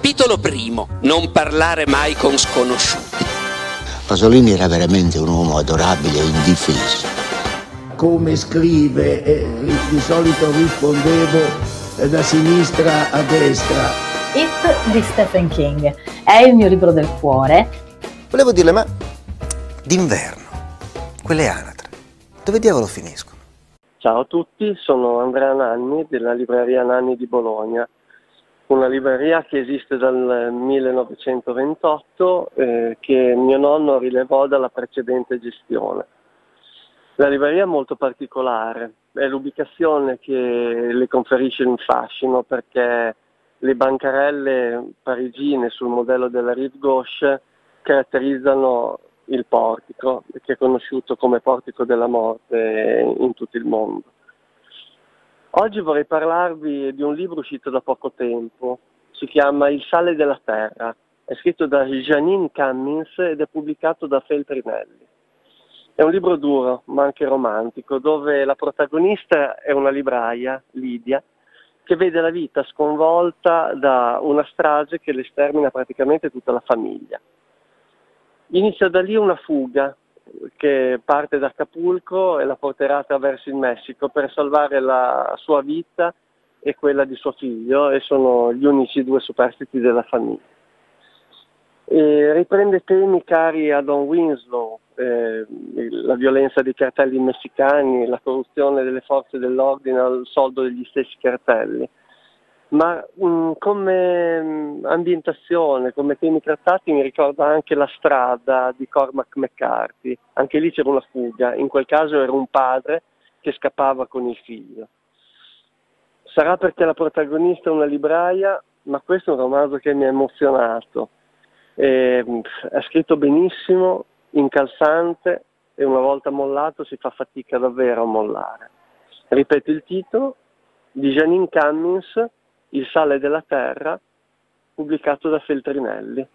Capitolo primo. Non parlare mai con sconosciuti. Pasolini era veramente un uomo adorabile e indifeso. Come scrive, eh, di solito rispondevo eh, da sinistra a destra. It di Stephen King è il mio libro del cuore. Volevo dirle, ma d'inverno, quelle anatre, dove diavolo finiscono? Ciao a tutti, sono Andrea Nanni della libreria Nanni di Bologna una libreria che esiste dal 1928 eh, che mio nonno rilevò dalla precedente gestione. La libreria è molto particolare, è l'ubicazione che le conferisce un fascino perché le bancarelle parigine sul modello della Rive Gauche caratterizzano il portico, che è conosciuto come portico della morte in tutto il mondo. Oggi vorrei parlarvi di un libro uscito da poco tempo, si chiama Il sale della terra, è scritto da Janine Cummins ed è pubblicato da Feltrinelli. È un libro duro, ma anche romantico, dove la protagonista è una libraia, Lidia, che vede la vita sconvolta da una strage che le stermina praticamente tutta la famiglia. Inizia da lì una fuga che parte da Acapulco e la porterà attraverso il Messico per salvare la sua vita e quella di suo figlio e sono gli unici due superstiti della famiglia. E riprende temi cari a Don Winslow, eh, la violenza dei cartelli messicani, la corruzione delle forze dell'ordine al soldo degli stessi cartelli ma mh, mm, come mh, ambientazione, come temi trattati mi ricorda anche La strada di Cormac McCarthy, anche lì c'era una fuga, in quel caso era un padre che scappava con il figlio. Sarà perché la protagonista è una libraia, ma questo è un romanzo che mi ha emozionato. E, mh, è scritto benissimo, incalzante e una volta mollato si fa fatica davvero a mollare. Ripeto il titolo, di Janine Cummins, il sale della terra, pubblicato da Feltrinelli.